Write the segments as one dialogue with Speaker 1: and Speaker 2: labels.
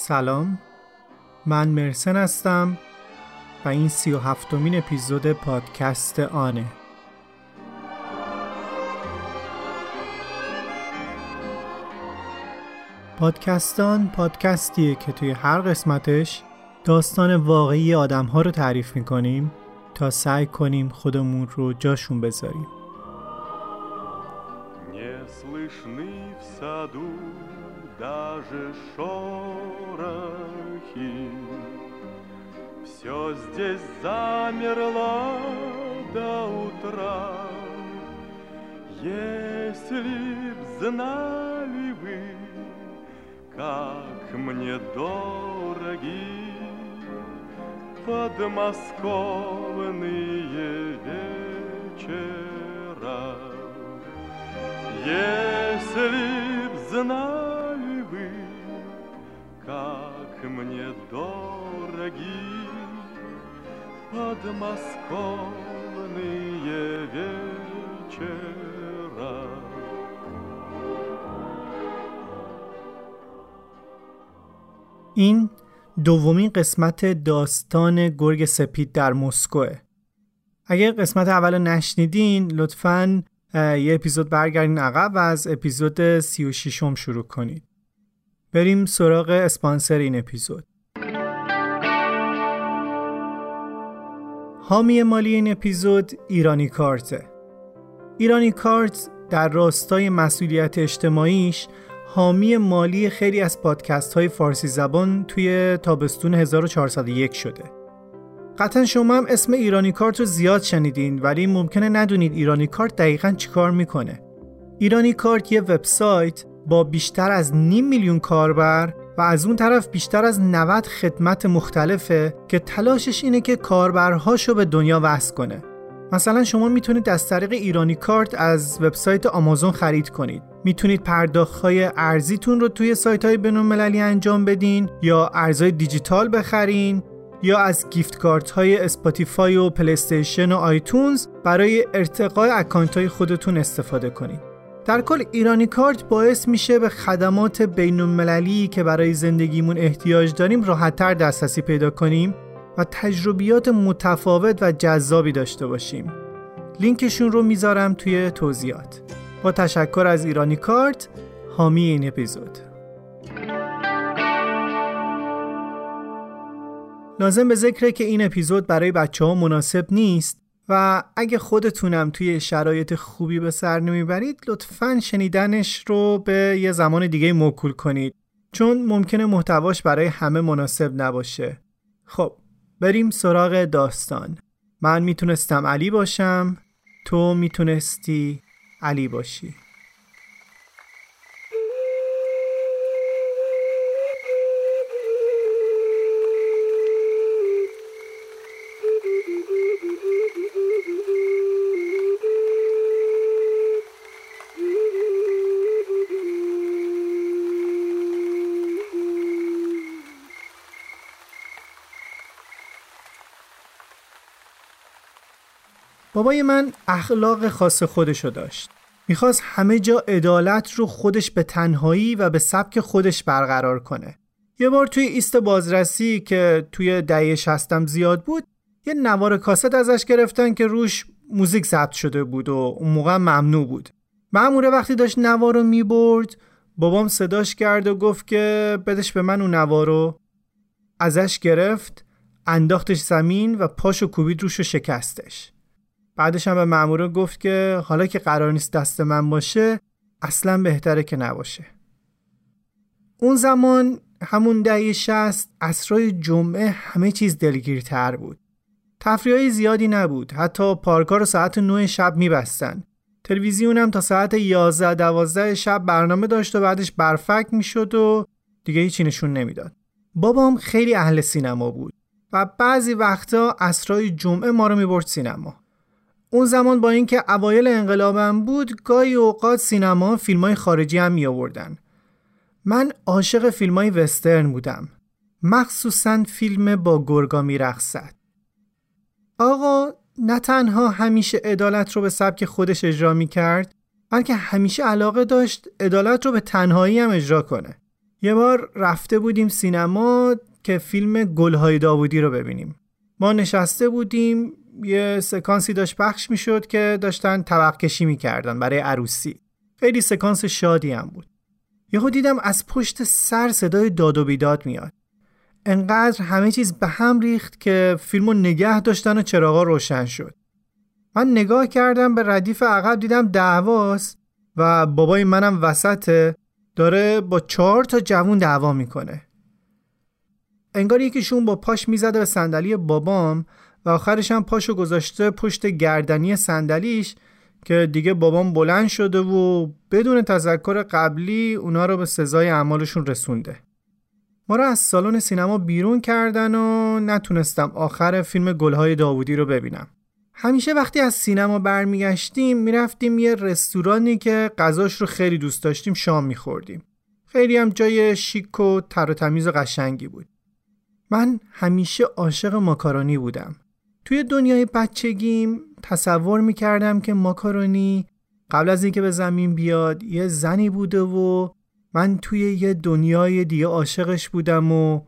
Speaker 1: سلام. من مرسن هستم و این سی و هفتمین اپیزود پادکست آنه. پادکستان پادکستیه که توی هر قسمتش داستان واقعی آدم ها رو تعریف می‌کنیم تا سعی کنیم خودمون رو جاشون بذاریم. Даже шорохи. Все здесь замерло до утра. Если б знали вы, как мне дороги подмосковные вечера. Если б знали мне дороги подмосковные вечера. این دومین قسمت داستان گرگ سپید در مسکوه اگر قسمت اول نشنیدین لطفا یه اپیزود برگردین عقب و از اپیزود 36 م شروع کنید بریم سراغ اسپانسر این اپیزود. حامی مالی این اپیزود ایرانی کارته. ایرانی کارت در راستای مسئولیت اجتماعیش حامی مالی خیلی از پادکست های فارسی زبان توی تابستون 1401 شده. قطعا شما هم اسم ایرانی کارت رو زیاد شنیدین ولی ممکنه ندونید ایرانی کارت دقیقا چیکار می‌کنه. ایرانی کارت یه وبسایت با بیشتر از نیم میلیون کاربر و از اون طرف بیشتر از 90 خدمت مختلفه که تلاشش اینه که کاربرهاشو به دنیا وصل کنه. مثلا شما می‌تونید از طریق ایرانی کارت از وبسایت آمازون خرید کنید. می‌تونید پرداختهای ارزیتون رو توی سایت های بینالمللی انجام بدین یا ارزهای دیجیتال بخرین یا از gift card های Spotify و PlayStation و iTunes برای ارتقای account های خودتون استفاده کنید. در کل ایرانی کارت باعث میشه به خدمات بین المللی که برای زندگیمون احتیاج داریم راحتتر دسترسی پیدا کنیم و تجربیات متفاوت و جذابی داشته باشیم. لینکشون رو می‌ذارم توی توضیحات. با تشکر از ایرانی کارت حامی این اپیزود. لازم به ذکره که این اپیزود برای بچه ها مناسب نیست و اگه خودتونم توی شرایط خوبی به سر نمی‌برید لطفا شنیدنش رو به یه زمان دیگه موکول کنید. چون ممکنه محتواش برای همه مناسب نباشه. خب بریم سراغ داستان. من می‌تونستم علی باشم تو می‌تونستی علی باشی. بابای من اخلاق خاص خودشو داشت. می‌خواست همه جا عدالت رو خودش به تنهایی و به سبک خودش برقرار کنه. یه بار توی ایست بازرسی که توی دهه شستم زیاد بود یه نوار کاست ازش گرفتن که روش موزیک ضبط شده بود و اون موقع ممنوع بود. معموره وقتی داشت نوار رو می‌برد بابام صداش کرد و گفت که بدش به من اون نوارو ازش گرفت انداختش زمین و پاشو کوبید روش و شکستش بعدش هم به مامورا گفت که حالا که قرار نیست دست من باشه اصلا بهتره که نباشه. اون زمان همون دهه شست اسرای جمعه همه چیز دلگیرتر بود. تفریحی زیادی نبود. حتی پارکا رو ساعت 9 شب میبستن. تلویزیونم تا ساعت 11 12 شب برنامه داشت و بعدش برفک می‌شد و دیگه هیچی نشون نمی‌داد. بابام خیلی اهل سینما بود و بعضی وقتا اسرای جمعه ما رو می‌برد سینما. اون زمان با اینکه اوایل انقلابم بود گاهی اوقات سینما فیلم های خارجی هم می آوردن. من عاشق فیلم های وسترن بودم مخصوصا فیلم با گرگا رخصد. آقا نه تنها همیشه عدالت رو به سبک خودش اجرا می کرد بلکه همیشه علاقه داشت عدالت رو به تنهایی هم اجرا کنه یه بار رفته بودیم سینما که فیلم گلهای داوودی رو ببینیم ما نشسته بودیم یه سکانسی داشت پخش می‌شد که داشتن طبق کشی می‌کردن برای عروسی. خیلی سکانس شادی هم بود. یهو دیدم از پشت سر صدای داد و بیداد میاد. انقدر همه چیز به هم ریخت که فیلمو نگه داشتن و چراغا روشن شد. من نگاه کردم به ردیف عقب دیدم دعواست و بابای منم وسطه داره با چهار تا جوون دعوا می‌کنه. انگار یکیشون با پاش می‌زده به صندلی بابام و آخرش هم پاشو گذاشته پشت گردنی صندلیش که دیگه بابام بلند شده و بدون تذکر قبلی اونا رو به سزای اعمالشون رسونده. ما رو از سالن سینما بیرون کردن و نتونستم آخر فیلم گلهای داوودی رو ببینم. همیشه وقتی از سینما برمیگشتیم می‌رفتیم یه رستورانی که غذاش رو خیلی دوست داشتیم شام میخوردیم. خیلی هم جای شیک و تر و تمیز و قشنگی بود. من همیشه عاشق ماکارونی بودم. توی دنیای بچگیم تصور می‌کردم که ماکارونی قبل از اینکه به زمین بیاد یه زنی بوده و من توی یه دنیای دیگه عاشقش بودم و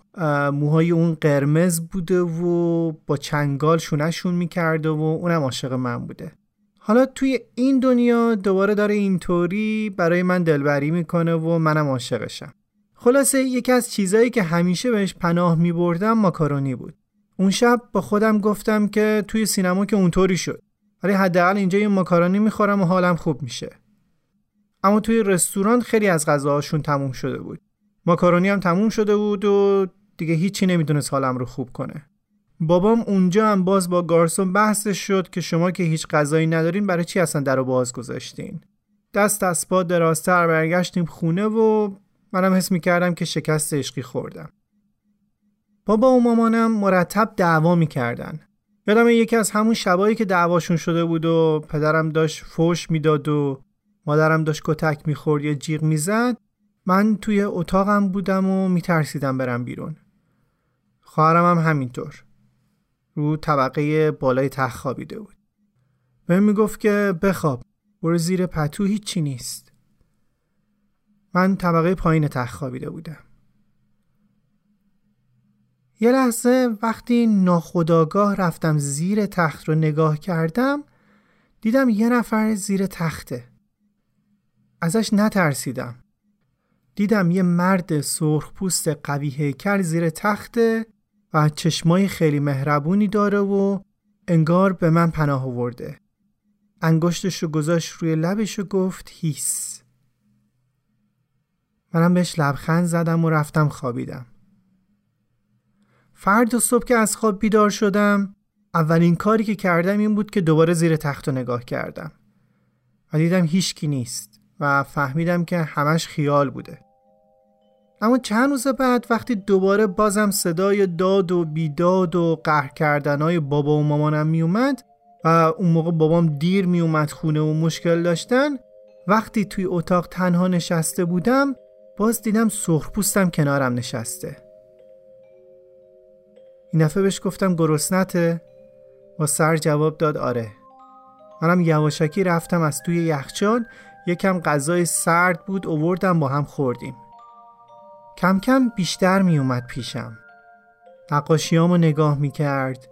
Speaker 1: موهای اون قرمز بوده و با چنگال شونشون می‌کرده و اونم عاشق من بوده. حالا توی این دنیا دوباره داره اینطوری برای من دلبری می‌کنه و منم عاشقشم. خلاصه یکی از چیزایی که همیشه بهش پناه میبردم ماکارونی بود. اون شب با خودم گفتم که توی سینما که اونطوری شد. ولی حداقل اینجا یه ماکارونی می‌خورم و حالم خوب میشه. اما توی رستوران خیلی از غذاهاشون تموم شده بود. ماکارونی هم تموم شده بود و دیگه هیچی نمی‌دونست حالم رو خوب کنه. بابام اونجا هم باز با گارسون بحثش شد که شما که هیچ غذایی ندارین برای چی اصلا در رو باز گذاشتین؟ دست از پا درازتر برگشتیم خونه و منم حس می‌کردم که شکست عشقی خوردم. بابا و مامانم مرتب دعوا می‌کردن. یادم یکی از همون شبایی که دعواشون شده بود و پدرم داشت فوش می‌داد و مادرم داشت کتک می‌خورد یا جیغ می‌زد من توی اتاقم بودم و میترسیدم برم بیرون. خواهرم هم همینطور. رو طبقه بالای تخت خوابیده بود. بهم می‌گفت که بخواب برو زیر پتو هیچی نیست. من طبقه پایین تخت خوابیده بودم. یه لحظه وقتی ناخداگاه رفتم زیر تخت رو نگاه کردم دیدم یه نفر زیر تخته. ازش نترسیدم. دیدم یه مرد سرخپوست قوی هیکل زیر تخته و چشمای خیلی مهربونی داره و انگار به من پناه آورده. انگشتش رو گذاشت روی لبش و گفت هیس. منم بهش لبخند زدم و رفتم خوابیدم. فرد صبح که از خواب بیدار شدم اولین کاری که کردم این بود که دوباره زیر تخت رو نگاه کردم. و دیدم هیچکی نیست و فهمیدم که همش خیال بوده. اما چند روز بعد وقتی دوباره بازم صدای داد و بیداد و قهر کردنهای بابا و مامانم میومد و اون موقع بابام دیر میومد خونه و مشکل داشتن وقتی توی اتاق تنها نشسته بودم باز دیدم سرخپوستم کنارم نشسته. این دفعه بهش گفتم گرسنته؟ با سر جواب داد آره. منم یواشکی رفتم از توی یخچال یکم غذای سرد بود اووردم با هم خوردیم. کم کم بیشتر می اومد پیشم. نقاشیامو نگاه می کرد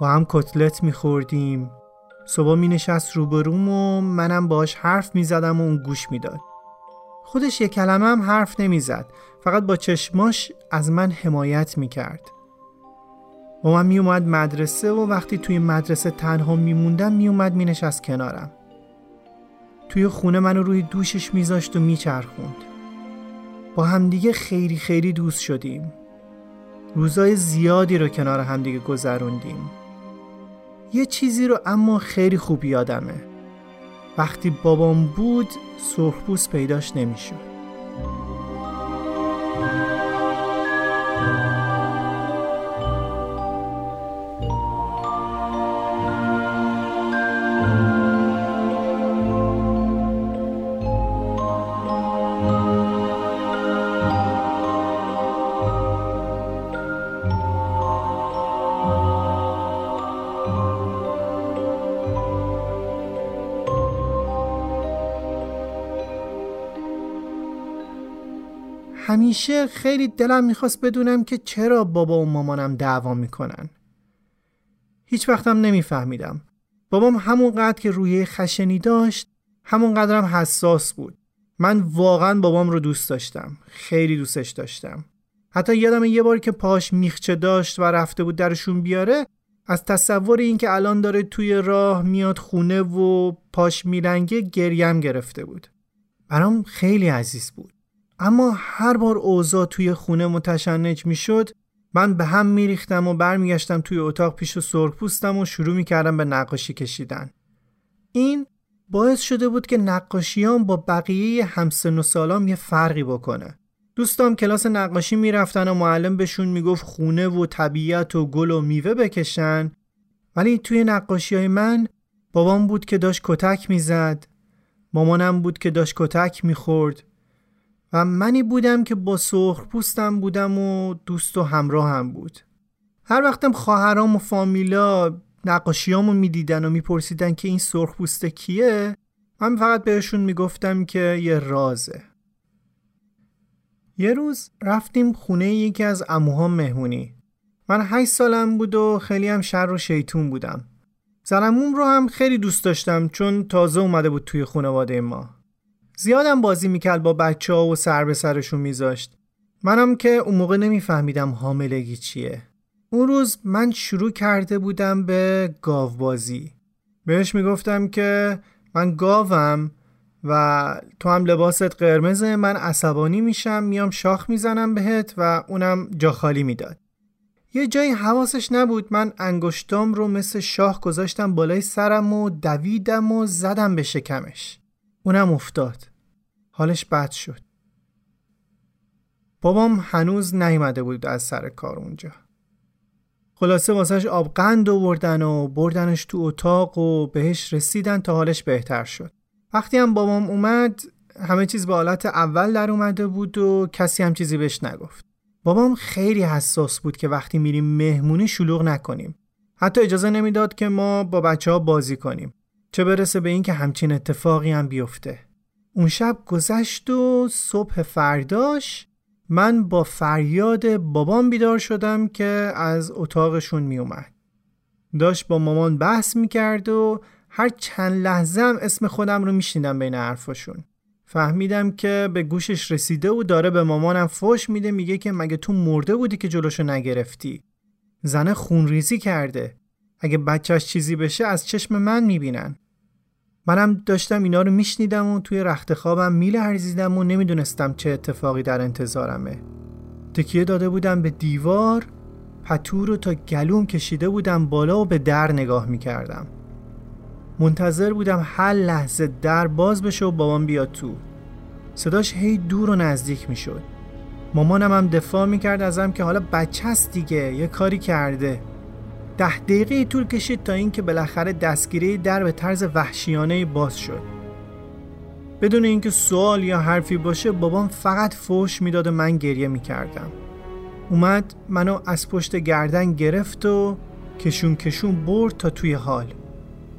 Speaker 1: با هم کتلت می خوردیم صبح می نشست روبروم و منم باش حرف می زدم و اون گوش می داد خودش یک کلمه هم حرف نمی زد فقط با چشماش از من حمایت می کرد با من می اومد مدرسه و وقتی توی مدرسه تنها می موندم می اومد می نشست کنارم. توی خونه منو روی دوشش میذاشت و میچرخوند. با همدیگه خیلی خیلی دوست شدیم. روزای زیادی رو کنار همدیگه گذروندیم. یه چیزی رو اما خیلی خوب یادمه. وقتی بابام بود سرخپوست پیداش نمی‌شد. همیشه خیلی دلم می‌خواست بدونم که چرا بابا و مامانم دعوا می‌کنن. هیچ وقتم نمیفهمیدم. بابام همونقدر که روی خشنی داشت همونقدرم هم حساس بود. من واقعا بابام رو دوست داشتم. خیلی دوستش داشتم. حتی یادم یه بار که پاش میخچه داشت و رفته بود درشون بیاره از تصور اینکه الان داره توی راه میاد خونه و پاش میلنگه گریم گرفته بود. برام خیلی عزیز بود. اما هر بار اوضاع توی خونه متشنج می‌شد من به هم میریختم و برمیگشتم توی اتاق پیش سرخپوستم و شروع می‌کردم به نقاشی کشیدن. این باعث شده بود که نقاشیام با بقیه همسن و سالام یه فرقی بکنه. دوستام کلاس نقاشی می‌رفتن و معلم بهشون می‌گفت خونه و طبیعت و گل و میوه بکشن. ولی توی نقاشی های من بابام بود که داشت کتک می‌زد مامانم بود که داشت کتک می‌خورد. و منی بودم که با سرخ پوستم بودم و دوست و همراه هم بود. هر وقتم خواهرام و فامیلا نقاشیامو می‌دیدن و میپرسیدن که این سرخ پوسته کیه من فقط بهشون می‌گفتم که یه رازه. یه روز رفتیم خونه یکی از اموها مهمونی. من هشت سالم بود و خیلی هم شر و شیطون بودم. زنموم رو هم خیلی دوست داشتم چون تازه اومده بود توی خانواده ما. زیادم بازی می‌کرد با بچه ها و سر به سرشون میذاشت. منم که اون موقع نمیفهمیدم حاملگی چیه. اون روز من شروع کرده بودم به گاو بازی. بهش می‌گفتم که من گاوم و تو هم لباست قرمزه من عصبانی میشم میام شاخ می‌زنم بهت و اونم جا خالی می‌داد. یه جایی حواسش نبود من انگشتام رو مثل شاخ گذاشتم بالای سرم و دویدم و زدم به شکمش. اونم افتاد. حالش بد شد. بابام هنوز نیومده بود از سر کار اونجا. خلاصه واسهش آب قند آوردن و بردنش تو اتاق و بهش رسیدن تا حالش بهتر شد. وقتی هم بابام اومد همه چیز به حالت اول در اومده بود و کسی هم چیزی بهش نگفت. بابام خیلی حساس بود که وقتی میریم مهمونی شلوغ نکنیم. حتی اجازه نمی‌داد که ما با بچه ها بازی کنیم. چه برسه به اینکه همچین اتفاقی هم بیفته. اون شب گذشت و صبح فرداش من با فریاد بابام بیدار شدم که از اتاقشون میومد. داشت با مامان بحث می‌کرد و هر چند لحظه هم اسم خودم رو میشنیدم بین حرفاشون. فهمیدم که به گوشش رسیده و داره به مامانم فوش میده میگه که مگه تو مرده بودی که جلوشو نگرفتی؟ زنه خونریزی کرده. اگه بچهش چیزی بشه از چشم من می‌بینن. منم داشتم اینا رو میشنیدم و توی رخت خوابم میلرزیدم و نمی‌دونستم چه اتفاقی در انتظارمه. تکیه داده بودم به دیوار پتو رو تا گلوم کشیده بودم بالا و به در نگاه می‌کردم. منتظر بودم هر لحظه در باز بشه و بابام بیاد تو. صداش هی دور و نزدیک می‌شد. مامانم هم دفاع می‌کرد ازم که حالا بچه هست دیگه یه کاری کرده. ده دقیقه طول کشید تا اینکه بالاخره دستگیری در به طرز وحشیانه باز شد. بدون اینکه سوال یا حرفی باشه بابام فقط فوش می‌داد و من گریه می‌کردم. اومد منو از پشت گردن گرفت و کشون کشون برد تا توی حال.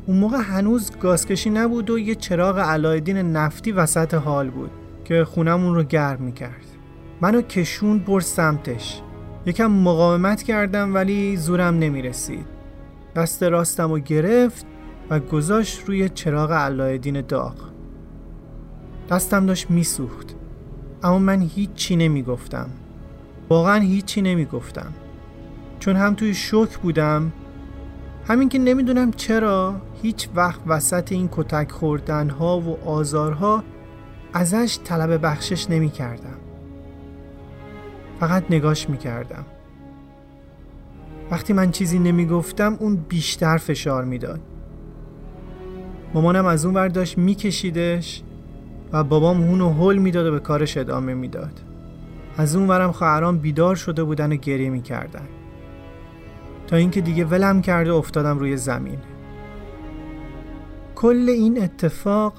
Speaker 1: اون موقع هنوز گازکشی نبود و یه چراغ علایدین نفتی وسط حال بود که خونمون رو گرم می‌کرد. منو کشون برد سمتش. یکم مقاومت کردم ولی زورم نمی‌رسید. دست راستم رو گرفت و گذاشت روی چراغ علایدین داغ. دستم داشت میسوخت اما من هیچی نمی‌گفتم. واقعا هیچی نمی‌گفتم. چون هم توی شوک بودم همین که نمی‌دونم چرا هیچ وقت وسط این کتک خوردن ها و آزارها ازش طلب بخشش نمی کردم. فقط نگاش می کردم. وقتی من چیزی نمی گفتم اون بیشتر فشار می‌داد. مامانم از اون برداشت میکشیدش و بابام اونو هل می‌داد و به کارش ادامه می‌داد. از اون ورم خواهران بیدار شده بودن و گریه می‌کردن. تا اینکه دیگه ولم کرده افتادم روی زمین کل این اتفاق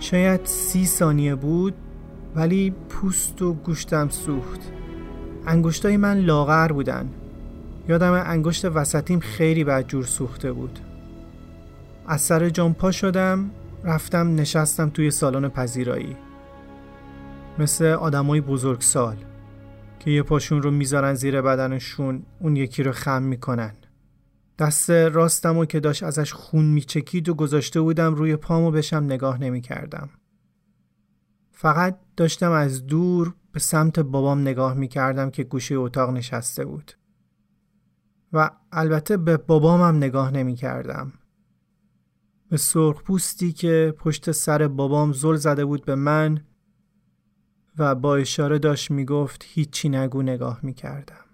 Speaker 1: شاید سی ثانیه بود ولی پوست و گوشتم سوخت انگشتای من لاغر بودن. یادم انگشت وسطیم خیلی بدجور سوخته بود. از سر جام پا شدم رفتم نشستم توی سالن پذیرایی. مثل آدمای بزرگسال که یه پاشون رو می‌ذارن زیر بدنشون اون یکی رو خم می‌کنن. دست راستم که داشت ازش خون میچکید و گذاشته بودم روی پامو بشم نگاه نمی‌کردم. فقط داشتم از دور به سمت بابام نگاه می‌کردم که گوشه اتاق نشسته بود. و البته به بابامم نگاه نمی‌کردم. به سرخ پوستی که پشت سر بابام زل زده بود به من و با اشاره داشت می‌گفت هیچی نگو نگاه می‌کردم.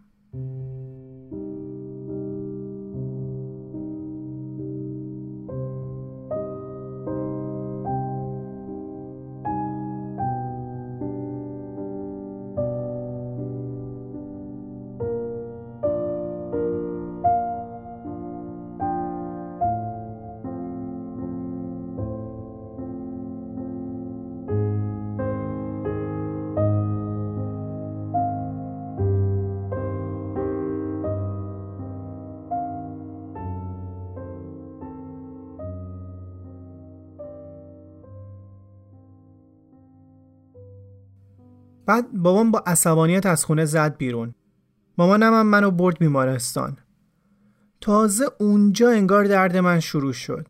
Speaker 1: بعد بابام با عصبانیت از خونه زد بیرون. مامانم هم منو برد بیمارستان. تازه اونجا انگار درد من شروع شد.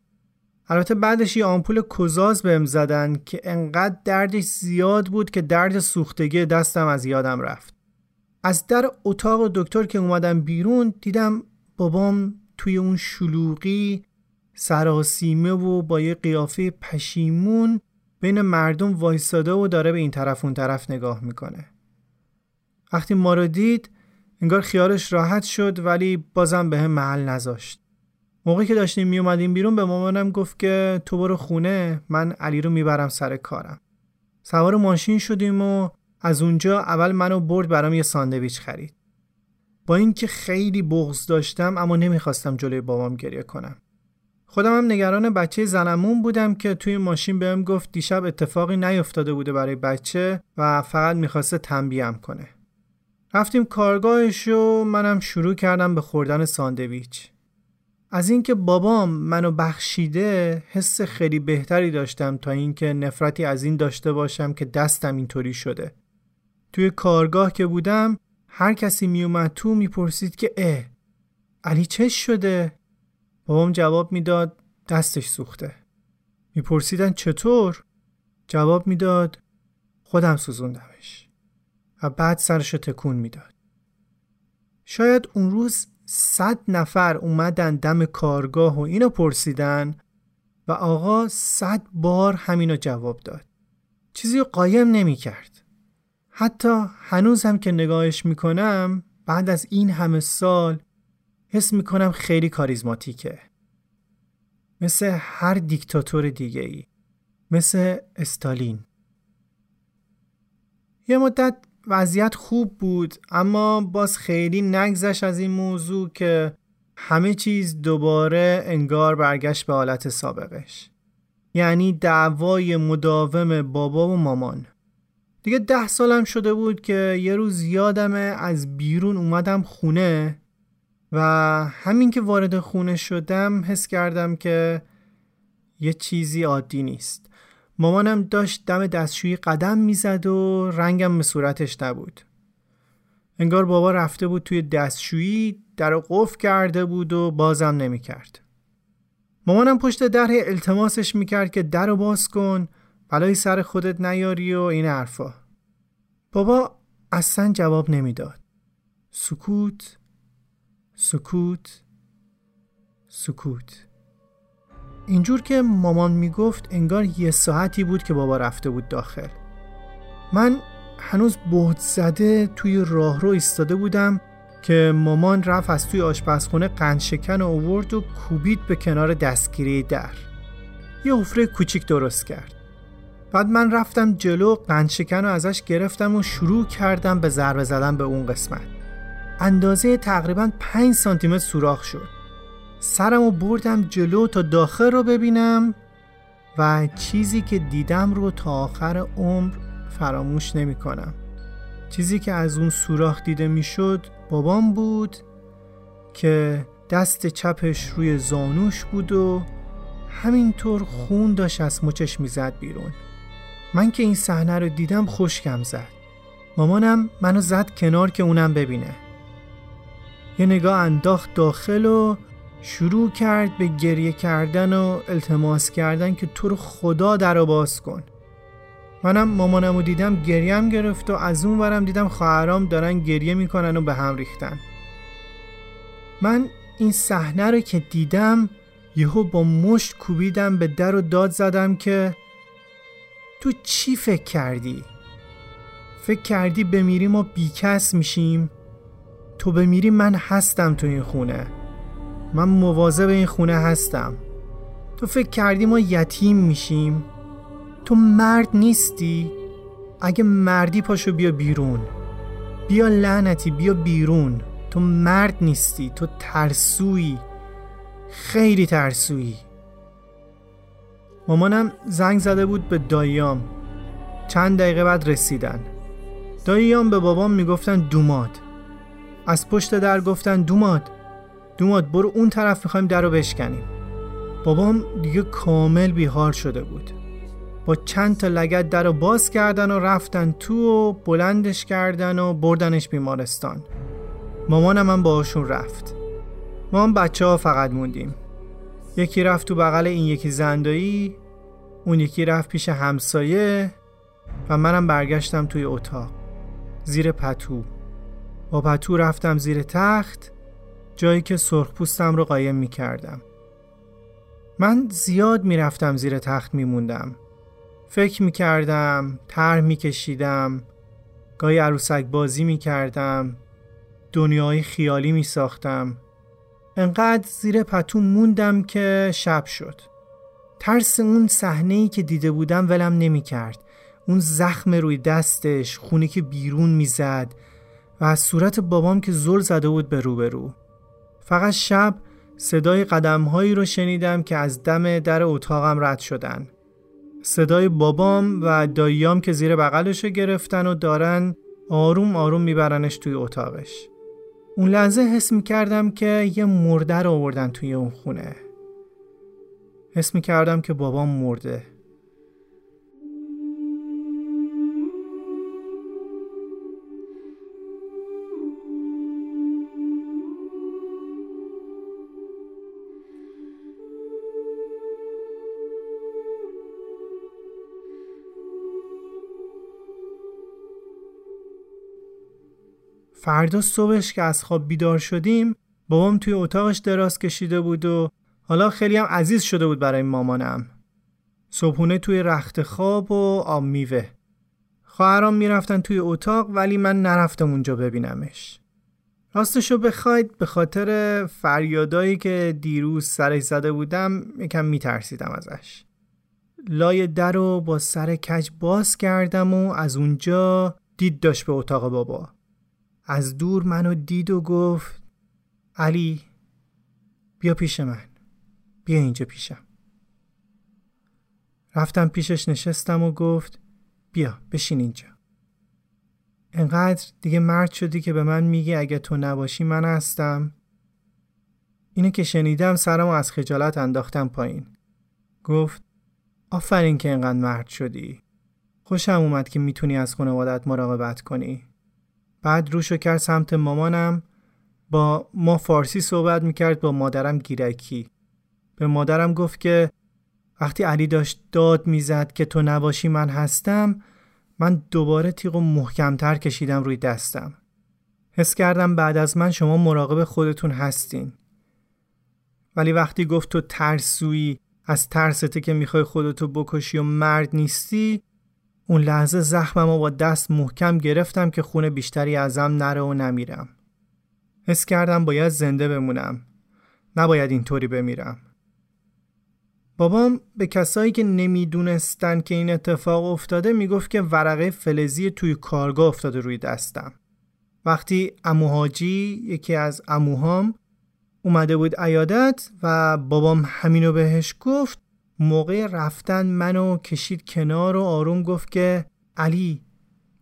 Speaker 1: البته بعدش یه آمپول کزاز بهم زدن که انقدر دردش زیاد بود که درد سوختگی دستم از یادم رفت. از در اتاق دکتر که اومدم بیرون دیدم بابام توی اون شلوغی سراسیمه و با یه قیافه پشیمون بین مردم وایستاده و داره به این طرف اون طرف نگاه می‌کنه. وقتی ما رو دید انگار خیالش راحت شد ولی بازم به هم محل نذاشت. موقعی که داشتیم می اومدیم بیرون به مامانم گفت که تو برو خونه من علی رو می‌برم سر کارم. سوار ماشین شدیم و از اونجا اول منو برد برام یه ساندویچ خرید. با اینکه خیلی بغض داشتم اما نمی‌خواستم جلوی بابام گریه کنم. خودم هم نگران بچه زنمون بودم که توی ماشین بهم گفت دیشب اتفاقی نیفتاده بوده برای بچه و فقط می‌خواسته تنبیم کنه. رفتیم کارگاهش و منم شروع کردم به خوردن ساندویچ. از اینکه بابام منو بخشیده حس خیلی بهتری داشتم تا اینکه نفرتی از این داشته باشم که دستم اینطوری شده. توی کارگاه که بودم هر کسی میومد تو می‌پرسید که اه علی چه شده؟ بابام جواب می‌داد دستش سوخته. میپرسیدن چطور؟ جواب می‌داد خودم سوزوندمش. و بعد سرشو تکون می‌داد. شاید اون روز صد نفر اومدن دم کارگاه و اینو پرسیدن و آقا صد بار همینو جواب داد. چیزی قایم نمی کرد حتی هنوز هم که نگاهش می‌کنم بعد از این همه سال حس می‌کنم خیلی کاریزماتیکه. مثل هر دیکتاتور دیگه ای مثل استالین. یه مدت وضعیت خوب بود اما باز خیلی نگذش از این موضوع که همه چیز دوباره انگار برگشت به حالت سابقش. یعنی دعوای مداوم بابا و مامان. دیگه ده سالم شده بود که یه روز یادمه از بیرون اومدم خونه و همین که وارد خونه شدم حس کردم که یه چیزی عادی نیست. مامانم داشت دم دستشویی قدم می‌زد و رنگم به صورتش نبود. انگار بابا رفته بود توی دستشویی در قفل کرده بود و بازم نمی‌کرد. مامانم پشت در التماسش می‌کرد که در رو باز کن بلای سر خودت نیاری و این حرفا. بابا اصلا جواب نمی‌داد. سکوت سکوت سکوت. اینجور که مامان می‌گفت انگار یه ساعتی بود که بابا رفته بود داخل. من هنوز بهت زده توی راهرو ایستاده بودم که مامان رفت از توی آشپزخونه قند شکن آورد و کوبید به کنار دستگیری در. یه حفره کوچیک درست کرد. بعد من رفتم جلو قند شکن رو ازش گرفتم و شروع کردم به ضربه زدن به اون قسمت. اندازه تقریبا 5 سانتی متر سوراخ شد. سرم و بردم جلو تا داخل رو ببینم و چیزی که دیدم رو تا آخر عمر فراموش نمی کنم. چیزی که از اون سوراخ دیده می‌شد بابام بود که دست چپش روی زانوش بود و همینطور خون داشت از مچش می‌زد بیرون. من که این صحنه رو دیدم خوشگم زد. مامانم منو زد کنار که اونم ببینه. یه نگاه انداخت داخل و شروع کرد به گریه کردن و التماس کردن که تو رو خدا در باز کن منم مامانم رو دیدم گریم گرفت و از اون ورم دیدم خواهرام دارن گریه می‌کنن و به هم ریختن من این صحنه رو که دیدم یهو با مشت کوبیدم به در و داد زدم که تو چی فکر کردی؟ فکر کردی بمیری ما بیکس میشیم؟ تو بمیری من هستم تو این خونه. من مواظب این خونه هستم. تو فکر کردی ما یتیم میشیم؟ تو مرد نیستی؟ اگه مردی پاشو بیا بیرون. بیا لعنتی بیا بیرون. تو مرد نیستی تو ترسویی. خیلی ترسویی. مامانم زنگ زده بود به داییام. چند دقیقه بعد رسیدن. داییام به بابام می‌گفتن دوماد. از پشت در گفتن دوماد دوماد برو اون طرف می‌خوایم در رو بشکنیم. بابام دیگه کامل بیحال شده بود. با چند تا لگت در رو باز کردن و رفتن تو و بلندش کردن و بردنش بیمارستان. مامانم هم باهاشون رفت. ما هم بچه ها فقط موندیم. یکی رفت تو بغل این یکی زندایی اون یکی رفت پیش همسایه و منم برگشتم توی اتاق زیر پتو. با پتو رفتم زیر تخت جایی که سرخپوستم رو قایم می کردم من زیاد می رفتم زیر تخت می موندم فکر می کردم تر می کشیدم گاهی عروسک بازی می کردم دنیای خیالی می ساختم انقدر زیر پتو موندم که شب شد. ترس اون صحنه ای که دیده بودم ولم نمی کرد اون زخم روی دستش خونه که بیرون می‌زد. و از صورت بابام که زل زده بود به روبرو. فقط شب صدای قدمهایی رو شنیدم که از دم در اتاقم رد شدن. صدای بابام و داییام که زیر بغلشو گرفتن و دارن آروم آروم میبرنش توی اتاقش. اون لحظه حس می کردم که یه مرده رو آوردن توی اون خونه. حس می کردم که بابام مرده. فردا صبحش که از خواب بیدار شدیم بابام توی اتاقش دراز کشیده بود و حالا خیلی هم عزیز شده بود برای مامانم. صبحونه توی رخت خواب و آب میوه. خواهرام می‌رفتن توی اتاق ولی من نرفتم اونجا ببینمش. راستشو بخواید به خاطر فریادایی که دیروز سرش زده بودم یکم میترسیدم ازش. لای در رو با سر کج باز کردم و از اونجا دید داشت به اتاق بابا. از دور منو دید و گفت علی بیا پیش من بیا اینجا پیشم. رفتم پیشش نشستم و گفت بیا بشین اینجا. انقدر دیگه مرد شدی که به من میگی اگه تو نباشی من هستم. اینو که شنیدم سرمو از خجالت انداختم پایین. گفت آفرین که انقدر مرد شدی. خوشم اومد که می‌تونی از خانوادت مراقبت کنی. بعد روشو کرد سمت مامانم. با ما فارسی صحبت می‌کرد با مادرم گیرکی. به مادرم گفت که وقتی علی داشت داد می‌زد که تو نباشی من هستم من دوباره تیغ و محکمتر کشیدم روی دستم. حس کردم بعد از من شما مراقب خودتون هستین. ولی وقتی گفت تو ترسویی از ترسته که می‌خوای خودتو بکشی و مرد نیستی اون لحظه زخمم و با دست محکم گرفتم که خون بیشتری ازم نره و نمیرم. حس کردم باید زنده بمونم. نباید اینطوری بمیرم. بابام به کسایی که نمی‌دونستن که این اتفاق افتاده می‌گفت که ورقه فلزی توی کارگاه افتاده روی دستم. وقتی اموهاجی یکی از اموهام اومده بود عیادت و بابام همینو بهش گفت موقع رفتن منو کشید کنار و آروم گفت که علی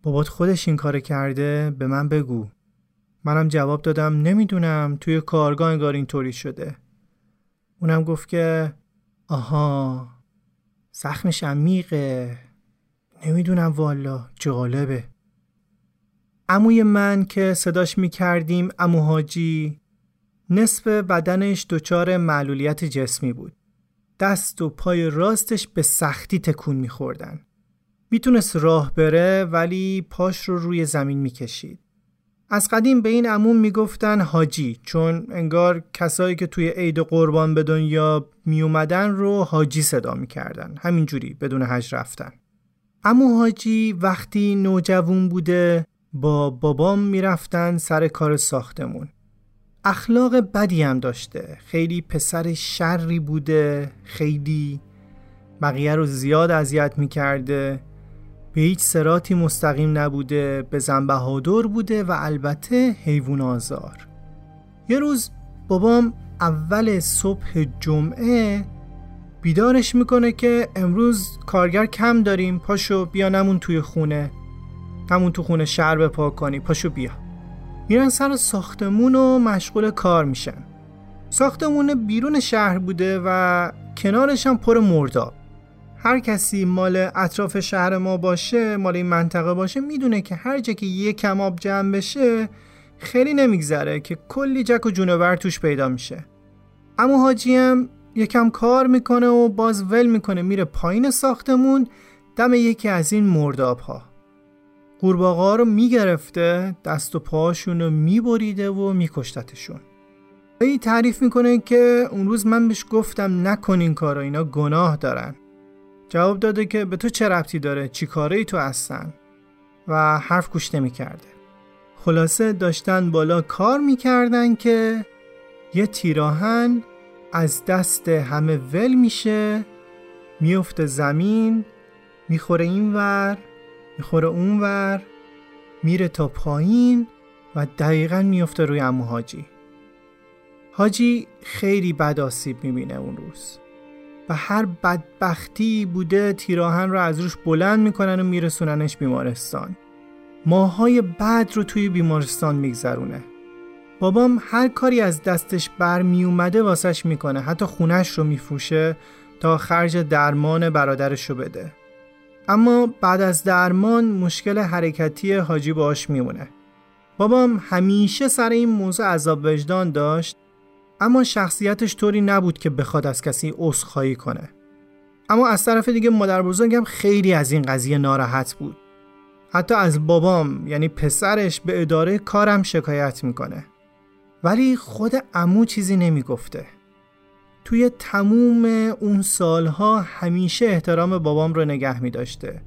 Speaker 1: بابات خودش این کار کرده به من بگو. منم جواب دادم نمی‌دونم توی کارگاه انگار اینطوری شده. اونم گفت که آها زخمش عمیقه. نمی‌دونم والا جالبه. عموی من که صداش می‌کردیم امو حاجی نصف بدنش دچار معلولیت جسمی بود. دست و پای راستش به سختی تکون میخوردن. می‌تونست راه بره ولی پاش رو روی زمین می‌کشید. از قدیم به این عموم می‌گفتن حاجی چون انگار کسایی که توی عید قربان به دنیا میومدن رو حاجی صدا می‌کردن. همینجوری بدون حج رفتن. امو حاجی وقتی نوجوون بوده با بابام می‌رفتن سر کار ساختمون. اخلاق بدی هم داشته. خیلی پسر شری بوده خیلی بقیه رو زیاد اذیت می‌کرده. به هیچ سراتی مستقیم نبوده به زنبهادر بوده و البته حیوان آزار. یه روز بابام اول صبح جمعه بیدارش می‌کنه که امروز کارگر کم داریم پاشو بیا نمون توی خونه. همون تو خونه شهر بپا کنی پاشو بیا. میرن سر ساختمون و مشغول کار میشن. ساختمون بیرون شهر بوده و کنارش هم پر مرداب هر کسی مال اطراف شهر ما باشه مال این منطقه باشه می‌دونه که هر جا که یک کماب جمع بشه خیلی نمیگذره که کلی جک و جونور توش پیدا میشه. اما حاجی هم یکم کار می‌کنه و باز ول می‌کنه میره پایین ساختمون دم یکی از این مرداب ها قورباغه رو می‌گرفته دست و پاهاشون رو میبریده و میکشتتشون. ای تعریف می‌کنه که اون روز من بهش گفتم نکن این کارو اینا گناه دارن. جواب داده که به تو چه ربطی داره؟ چی کاره ای تو هستن؟ و حرف گوش نمی‌کرده. خلاصه داشتن بالا کار می‌کردن که یه تیراهن از دست همه ول میشه میفته زمین می‌خوره این ور. می‌خوره اون ور میره تا پایین و دقیقا میفته روی امو حاجی. حاجی خیلی بد آسیب می‌بینه اون روز و هر بدبختی بوده تیراهن رو از روش بلند می‌کنن و میرسوننش بیمارستان. ماهای بعد رو توی بیمارستان میگذرونه. بابام هر کاری از دستش بر میومده واسش می‌کنه حتی خونش رو میفروشه تا خرج درمان برادرش رو بده. اما بعد از درمان مشکل حرکتی حاجی باش میمونه. بابام همیشه سر این موضوع عذاب وجدان داشت اما شخصیتش طوری نبود که بخواد از کسی عذرخواهی کنه. اما از طرف دیگه مادر بزرگم خیلی از این قضیه ناراحت بود. حتی از بابام یعنی پسرش به اداره کارم شکایت می‌کنه. ولی خود امو چیزی نمی‌گفته. توی تموم اون سالها همیشه احترام بابام رو نگه می داشته.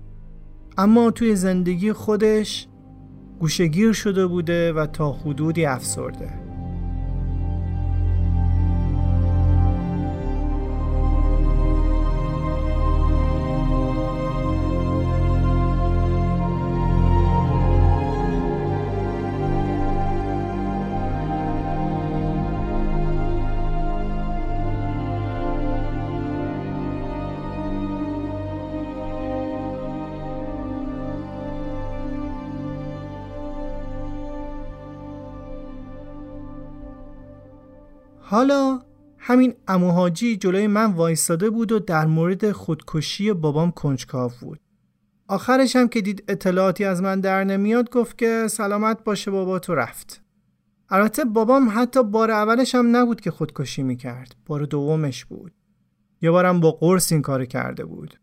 Speaker 1: اما توی زندگی خودش گوشگیر شده بوده و تا حدودی افسرده. حالا همین اموهاجی جلوی من وایستاده بود و در مورد خودکشی بابام کنجکاو بود. آخرش هم که دید اطلاعاتی از من در نمیاد گفت که سلامت باشه بابا تو رفت. البته بابام حتی بار اولش هم نبود که خودکشی می‌کرد. بار دومش بود. یه بارم با قرص این کار کرده بود.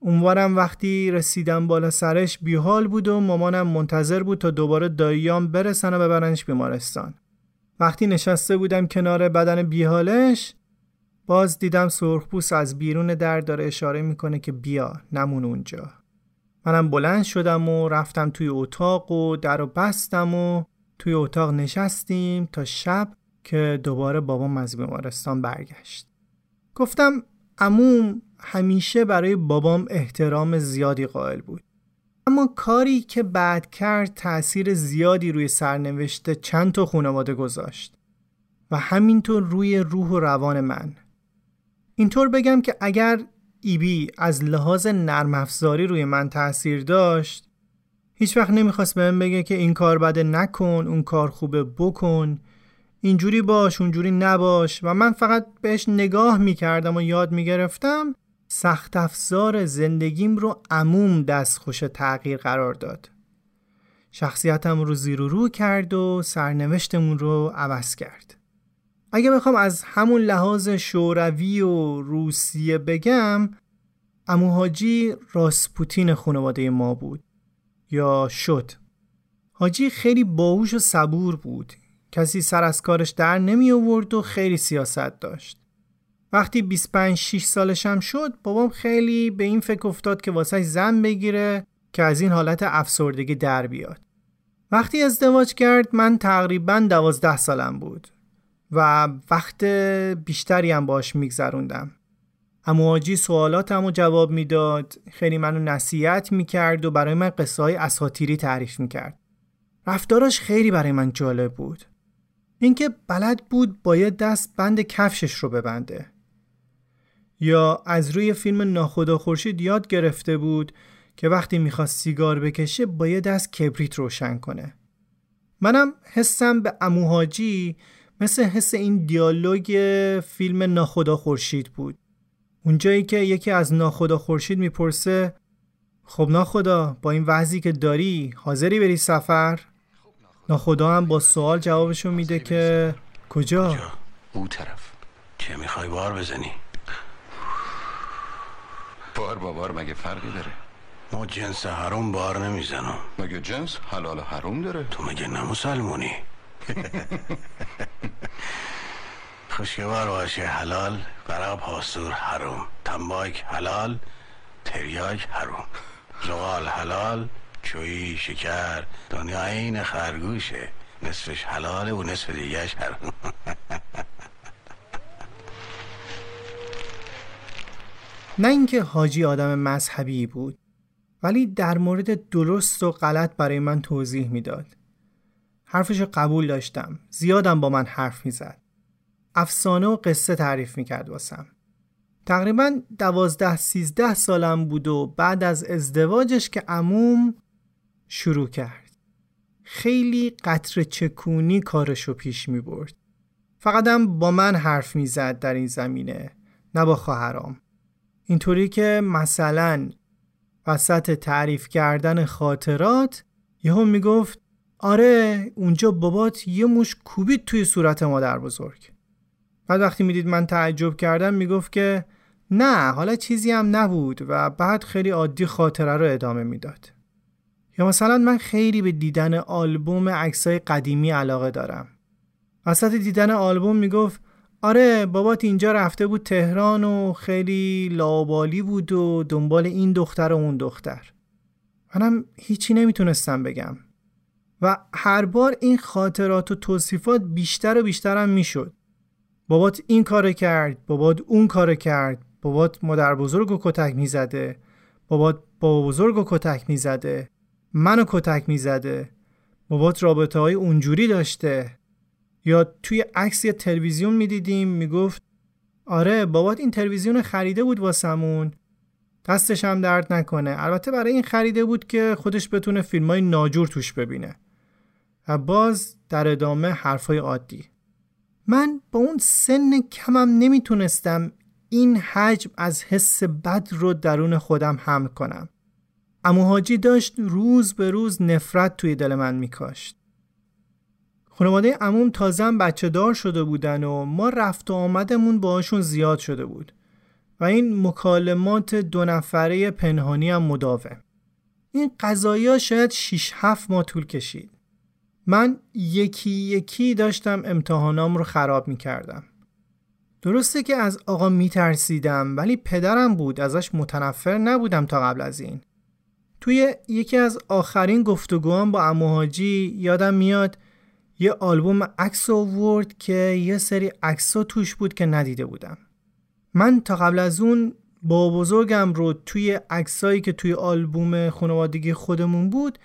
Speaker 1: اونوارم وقتی رسیدم بالا سرش بیحال بود و مامانم منتظر بود تا دوباره داییام برسن و ببرنش بیمارستان. وقتی نشسته بودم کنار بدن بیحالش باز دیدم سرخپوست از بیرون در داره اشاره می‌کنه که بیا نمون اونجا. منم بلند شدم و رفتم توی اتاق و در و بستم و توی اتاق نشستیم تا شب که دوباره بابام از بیمارستان برگشت. گفتم عموم همیشه برای بابام احترام زیادی قائل بود. اما کاری که بعد کرد تأثیر زیادی روی سرنوشت چند تا خانواده گذاشت و همینطور روی روح و روان من. اینطور بگم که اگر ایبی از لحاظ نرم افزاری روی من تأثیر داشت هیچ وقت نمی‌خواست به من بگه که این کار بده نکن اون کار خوبه بکن اینجوری باش اونجوری نباش و من فقط بهش نگاه می‌کردم و یاد می‌گرفتم سخت افزار زندگیم رو عموم دستخوش تغییر قرار داد. شخصیتم رو زیر و رو کرد و سرنوشتمون رو عوض کرد. اگه بخوام از همون لحاظ شوروی و روسیه بگم امو راسپوتین خانواده ما بود یا شد حاجی خیلی باهوش و صبور بود کسی سر از کارش در نمی آورد و خیلی سیاست داشت وقتی 25 6 سالشم شد بابام خیلی به این فکر افتاد که واسه زن بگیره که از این حالت افسردگی در بیاد. وقتی ازدواج کرد من تقریبا دوازده سالم بود و وقت بیشتری هم باش میگذروندم. امواجی سوالاتم رو جواب می‌داد خیلی منو نصیحت می‌کرد و برای من قصه های اساتیری تعریف می‌کرد. رفتاراش خیلی برای من جالب بود. اینکه بلد بود باید دست بند کفشش رو ببنده. یا از روی فیلم ناخدا خورشید یاد گرفته بود که وقتی می‌خواست سیگار بکشه باید دست کبریت روشن کنه. منم حسم به اموهاجی مثل حس این دیالوگ فیلم ناخدا خورشید بود. اونجایی که یکی از ناخدا خورشید می‌پرسه خب ناخدا با این وضعی که داری حاضری بری سفر؟ ناخدا هم با سوال جوابشو میده که کجا؟
Speaker 2: او طرف. که می‌خوای بار بزنی؟
Speaker 3: بار با بار مگه فرقی داره؟
Speaker 2: ما جنس حروم بار نمی‌زنم.
Speaker 3: مگه جنس حلال حروم داره؟
Speaker 2: تو مگه نموسلمونی خوشگوار باشه حلال برا پاسور حروم تنباک حلال تریاک حروم زغال حلال چویی شکر. دنیا این خرگوشه. نصفش حلاله و نصف دیگهش حروم
Speaker 1: نه اینکه حاجی آدم مذهبی بود ولی در مورد درست و غلط برای من توضیح می‌داد. حرفش قبول داشتم. زیادم با من حرف می‌زد. افسانه و قصه تعریف می‌کرد واسم. تقریبا دوازده سیزده سالم بود و بعد از ازدواجش که عموم شروع کرد. خیلی قطر چکونی کارشو پیش می برد فقط هم با من حرف می‌زد در این زمینه نه با خواهرام. اینطوری که مثلا وسط تعریف کردن خاطرات یهو می‌گفت آره اونجا بابات یه موش کوبید توی صورت مادر بزرگ. بعد وقتی می‌دید من تعجب کردم می‌گفت که نه حالا چیزی هم نبود و بعد خیلی عادی خاطره رو ادامه می‌داد. یا مثلا من خیلی به دیدن آلبوم عکسای قدیمی علاقه دارم. وسط دیدن آلبوم می‌گفت آره بابات اینجا رفته بود تهران و خیلی لابالی بود و دنبال این دختر و اون دختر. منم هیچی نمی‌تونستم بگم. و هر بار این خاطرات و توصیفات بیشتر و بیشترم می‌شد. بابات این کار کرد بابات اون کار کرد بابات مادر بزرگ و کتک می‌زده بابات بابا بزرگ و کتک می‌زده منو کتک می‌زده بابات رابطه های اونجوری داشته. یا توی عکس یه تلویزیون می‌دیدیم می‌گفت آره بابات این تلویزیون خریده بود واسمون. دستش هم درد نکنه. البته برای این خریده بود که خودش بتونه فیلم های ناجور توش ببینه. و باز در ادامه حرفای عادی. من با اون سن کمم نمی‌تونستم این حجم از حس بد رو درون خودم حمل کنم. امو حاجی داشت روز به روز نفرت توی دل من میکاشت. خانواده عموم تازه بچه دار شده بودن و ما رفت و آمدمون باهاشون زیاد شده بود و این مکالمات دو نفره پنهانی هم مداوم این قضایی شاید 6 7 ماه طول کشید من یکی یکی داشتم امتحانام رو خراب می کردم. درسته که از آقا می ترسیدم ولی پدرم بود ازش متنفر نبودم تا قبل از این. توی یکی از آخرین گفتگوام با اموهاجی یادم میاد یه آلبوم عکس آورد که یه سری عکس توش بود که ندیده بودم. من تا قبل از اون با بزرگم رو توی عکسایی که توی آلبوم خانوادگی خودمون بود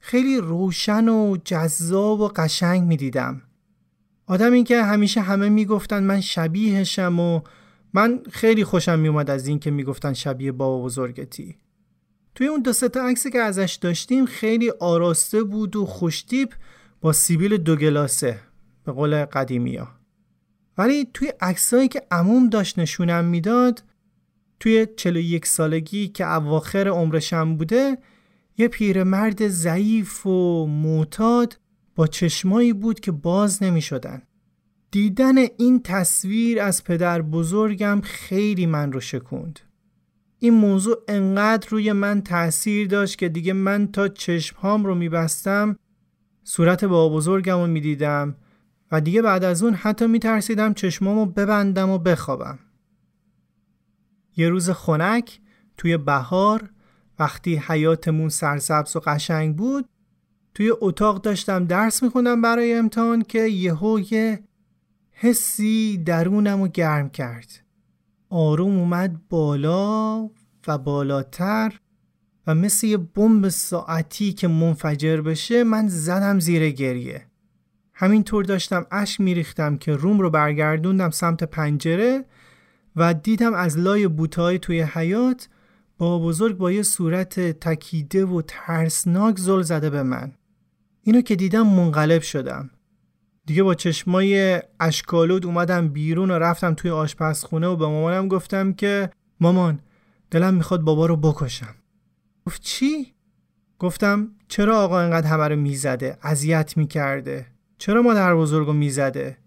Speaker 1: خیلی روشن و جذاب و قشنگ می دیدم. آدمی که همیشه همه می‌گفتن من شبیهشم و من خیلی خوشم میومد از این که می‌گفتن شبیه بابا بزرگتی. توی اون دو تا عکسی که ازش داشتیم خیلی آراسته بود و خوشتیپ با سیبیل دو گلاسه به قول قدیمی ها. ولی توی عکسایی که عموم داشت نشونم می‌داد توی 41 سالگی که اواخر عمرشم بوده یه پیرمرد ضعیف و معتاد با چشمایی بود که باز نمی شدن. دیدن این تصویر از پدر بزرگم خیلی من رو شکوند. این موضوع انقدر روی من تاثیر داشت که دیگه من تا چشمهام رو میبستم صورت با بزرگم رو می‌دیدم و دیگه بعد از اون حتی میترسیدم چشمامو ببندم و بخوابم. یه روز خنک توی بهار وقتی حیاتمون سرسبز و قشنگ بود توی اتاق داشتم درس میخوندم برای امتحان که یهو یه حسی درونم رو گرم کرد آروم اومد بالا و بالاتر و مثل یه بمب ساعتی که منفجر بشه من زدم زیر گریه. همینطور داشتم اشک میریختم که روم رو برگردوندم سمت پنجره و دیدم از لای بوتهای توی حیات با بزرگ با یه صورت تکیده و ترسناک زل زده به من. اینو که دیدم منقلب شدم. دیگه با چشمای اشکالود اومدم بیرون و رفتم توی آشپزخونه و به مامانم گفتم که مامان دلم می‌خواد بابا رو بکشم. گفت چی؟ گفتم چرا آقا انقدر همه رو می‌زده؟ اذیت می‌کرده. چرا مادر بزرگو می‌زده؟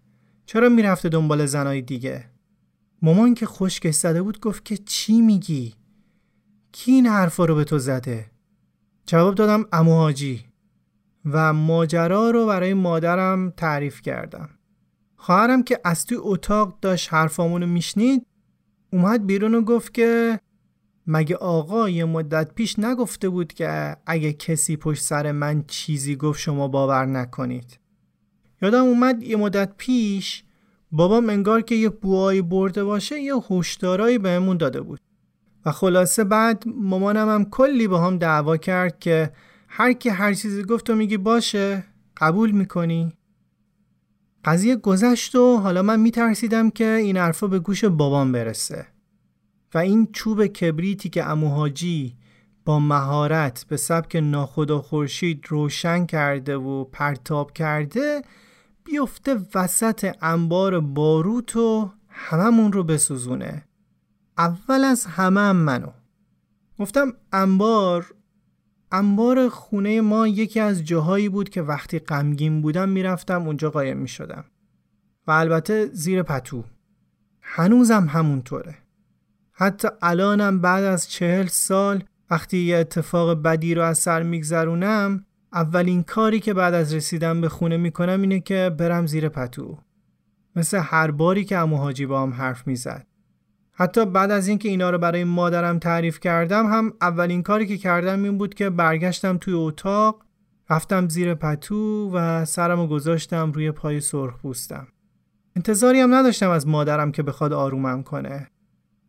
Speaker 1: چرا می‌رفته دنبال زنای دیگه؟ مامان که خشکش زده بود گفت که چی میگی؟ کی این حرفا رو به تو زده؟ جواب دادم امو و ماجرا رو برای مادرم تعریف کردم. خواهرم که از توی اتاق داشت حرفامونو میشنید اومد بیرون و گفت که مگه آقا یه مدت پیش نگفته بود که اگه کسی پشت سر من چیزی گفت شما باور نکنید؟ یادم اومد یه مدت پیش بابام انگار که یه بوایی برده باشه یه هوشدارایی بهمون داده بود. و خلاصه بعد مامانم هم کلی با هم دعوا کرد که هر کی هر چیزی گفت تو میگی باشه قبول می‌کنی؟ قضیه گذشت و حالا من میترسیدم که این حرفا به گوش بابام برسه. و این چوب کبریتی که اموهاجی با مهارت به سبک ناخدا خورشید روشن کرده و پرتاب کرده بیفته وسط انبار باروت و هممون رو بسوزونه. اول از همه هم منو. گفتم انبار انبار خونه ما یکی از جاهایی بود که وقتی غمگین بودم می‌رفتم اونجا قایم می‌شدم. و البته زیر پتو. هنوزم همونطوره. حتی الانم بعد از چهل سال وقتی یه اتفاق بدی رو از سر میگذرونم اولین کاری که بعد از رسیدن به خونه می‌کنم اینه که برم زیر پتو. مثل هر باری که امو حاجی با هم حرف می‌زد. حتی بعد از اینکه اینا رو برای مادرم تعریف کردم هم اولین کاری که کردم این بود که برگشتم توی اتاق رفتم زیر پتو و سرم رو گذاشتم روی پای سرخ پوستم. انتظاری هم نداشتم از مادرم که بخواد آرومم کنه.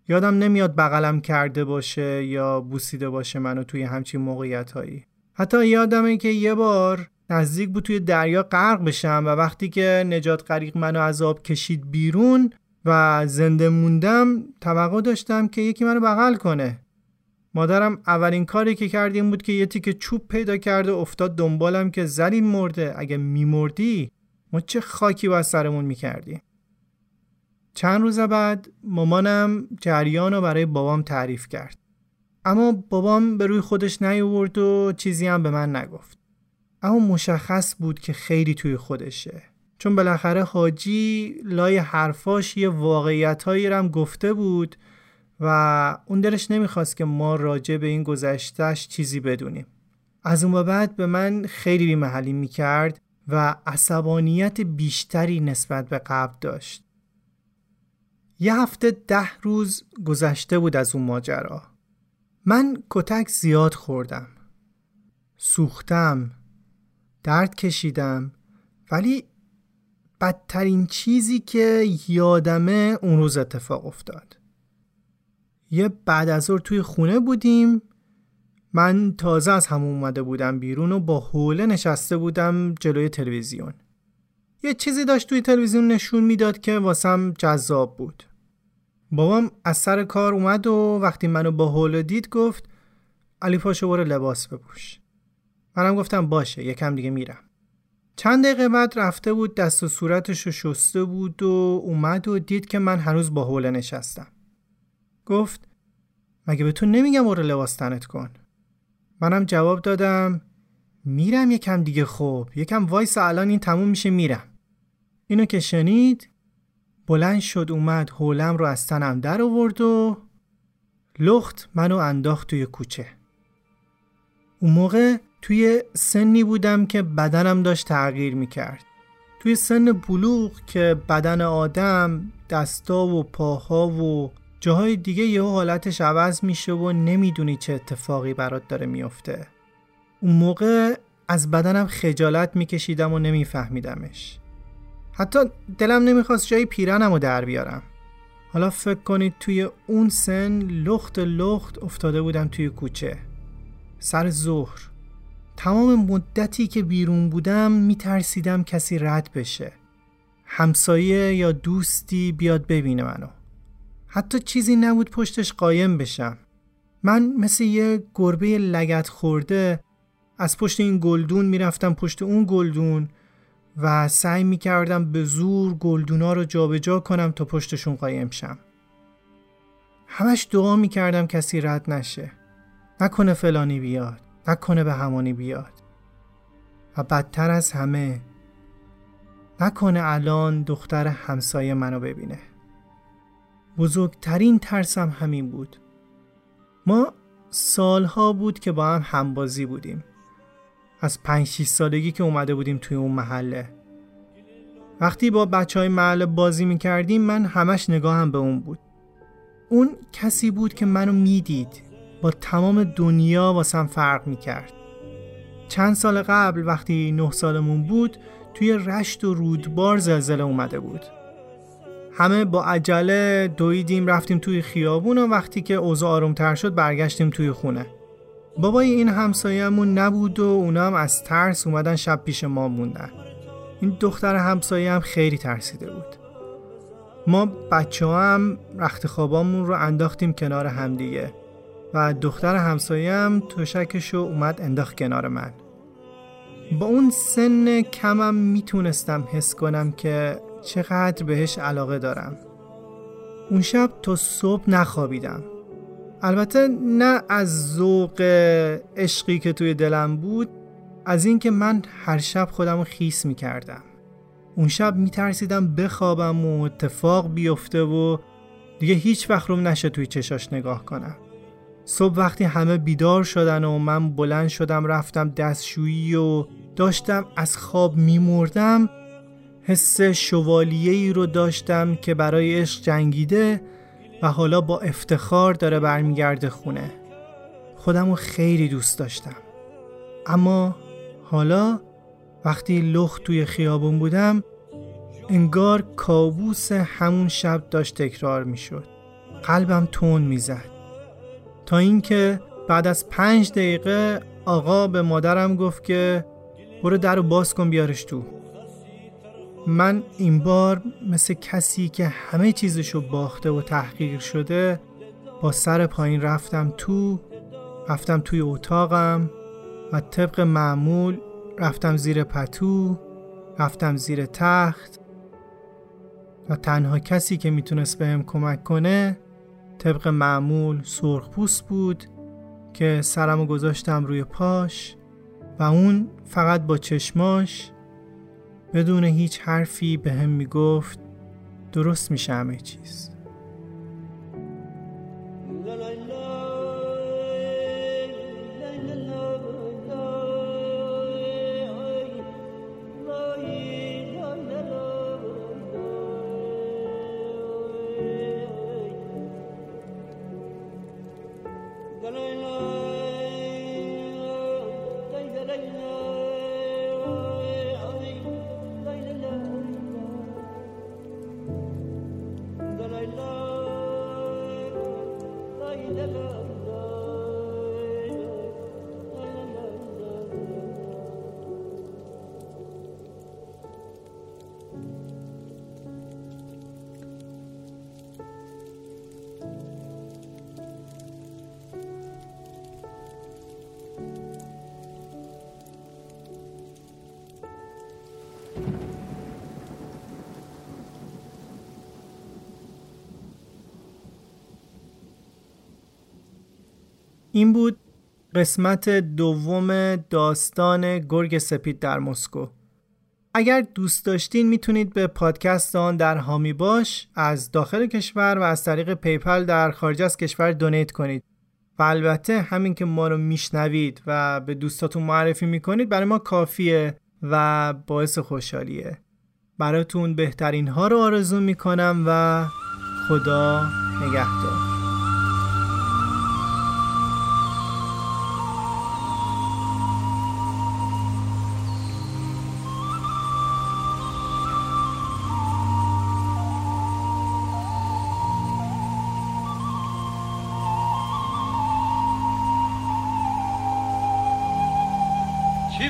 Speaker 1: یادم نمیاد بغلم کرده باشه یا بوسیده باشه منو توی همچین موقعیت هایی حتی یادمه که یه بار نزدیک بود توی دریا غرق بشم و وقتی که نجات غریق منو از آب کشید بیرون و زنده موندم توقع داشتم که یکی منو بغل کنه. مادرم اولین کاری که کردیم بود که یه تیکه چوب پیدا کرده افتاد دنبالم که زلیل مرده. اگه میمردی ما چه خاکی با سرمون می‌کردیم چند روز بعد مامانم جریان رو برای بابام تعریف کرد. اما بابام به روی خودش نیاورد و چیزی هم به من نگفت. اما مشخص بود که خیلی توی خودشه. چون بالاخره حاجی لای حرفاش یه واقعیت هایی هم گفته بود و اون دلش نمی‌خواست که ما راجع به این گذشتش چیزی بدونیم. از اون بعد به من خیلی بیمحلی می‌کرد و عصبانیت بیشتری نسبت به قبل داشت. یه هفته ده روز گذشته بود از اون ماجرا. من کتک زیاد خوردم. سوختم درد کشیدم ولی بدترین چیزی که یادمه اون روز اتفاق افتاد. یه بعد از توی خونه بودیم. من تازه از همون اومده بودم بیرون و با حوله نشسته بودم جلوی تلویزیون. یه چیزی داشت توی تلویزیون نشون می‌داد که واسم جذاب بود. بابام از سر کار اومد و وقتی منو با حوله دید گفت علی پاشو برو لباس بپوش. منم گفتم باشه یکم دیگه میرم. چند دقیقه بعد رفته بود دست و صورتش رو شسته بود و اومد و دید که من هنوز با حوله نشستم. گفت مگه به تو نمیگم برو لباس تنت کن؟ منم جواب دادم میرم یکم دیگه خوب یکم وایس الان این تموم میشه میرم. اینو که شنید بلند شد اومد حولم رو از تنم در آورد و لخت منو انداخت توی کوچه. اون موقع توی سنی بودم که بدنم داشت تغییر می‌کرد. توی سن بلوغ که بدن آدم دستا و پاها و جاهای دیگه یه حالتش عوض میشه و نمی‌دونی چه اتفاقی برات داره میفته اون موقع از بدنم خجالت میکشیدم و نمیفهمیدمش. حتی دلم نمی‌خواست جای پیرنم رو در بیارم. حالا فکر کنید توی اون سن لخت لخت افتاده بودم توی کوچه. سر ظهر. تمام مدتی که بیرون بودم میترسیدم کسی رد بشه. همسایه یا دوستی بیاد ببینه منو. حتی چیزی نبود پشتش قایم بشم. من مثل یه گربه لگت خورده از پشت این گلدون می‌رفتم پشت اون گلدون و سعی می‌کردم به زور گلدونا رو جابجا جا کنم تا پشتشون قایم شم. همش دعا می‌کردم کسی رد نشه. نکنه فلانی بیاد نکنه به همانی بیاد. و بدتر از همه نکنه الان دختر همسایه منو ببینه. بزرگترین ترسم همین بود. ما سالها بود که با هم همبازی بودیم. از پنج سالگی که اومده بودیم توی اون محله. وقتی با بچه های محله بازی می‌کردیم من همش نگاهم به اون بود. اون کسی بود که منو می‌دید با تمام دنیا واسم فرق می‌کرد. چند سال قبل وقتی نه سالمون بود توی رشت و رودبار زلزله اومده بود. همه با عجله دویدیم رفتیم توی خیابون و وقتی که اوضاع آرومتر شد برگشتیم توی خونه. بابای این همسایه‌مون نبود و اونا هم از ترس اومدن شب پیش ما موندن. این دختر همسایه هم خیلی ترسیده بود. ما بچه هم رخت خوابامون رو انداختیم کنار همدیگه و دختر همسایه هم توشکش رو اومد انداخت کنار من. با اون سن کمم می‌تونستم حس کنم که چقدر بهش علاقه دارم. اون شب تا صبح نخوابیدم. البته نه از ذوق عشقی که توی دلم بود از اینکه من هر شب خودم رو خیس می‌کردم. اون شب میترسیدم بخوابم و اتفاق بیفته و دیگه هیچ وقت روم نشه توی چشاش نگاه کنم. صبح وقتی همه بیدار شدن و من بلند شدم رفتم دستشویی و داشتم از خواب میمردم حس شوالیه ای رو داشتم که برای عشق جنگیده و حالا با افتخار داره برمیگرده خونه. خودم رو خیلی دوست داشتم. اما حالا وقتی لخت توی خیابون بودم انگار کابوس همون شب داشت تکرار می‌شد. قلبم تون می‌زد. تا اینکه بعد از پنج دقیقه آقا به مادرم گفت که برو در رو باز کن بیارش تو. من این بار مثل کسی که همه چیزشو باخته و تحقیر شده با سر پایین رفتم تو رفتم توی اتاقم و طبق معمول رفتم زیر پتو رفتم زیر تخت و تنها کسی که می‌تونست بهم کمک کنه طبق معمول سرخپوست بود که سرمو گذاشتم روی پاش و اون فقط با چشماش بدون هیچ حرفی به هم می‌گفت درست میشه همه چیز. این بود قسمت دوم داستان گرگ سپید در مسکو. اگر دوست داشتین می‌تونید به پادکست آن در حامی باش از داخل کشور و از طریق PayPal در خارج از کشور donate کنید. و البته همین که ما رو میشنوید و به دوستاتون معرفی می‌کنید برای ما کافیه و باعث خوشحالیه. براتون بهترین ها رو آرزو می‌کنم و خدا نگهدار.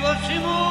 Speaker 4: Impossible.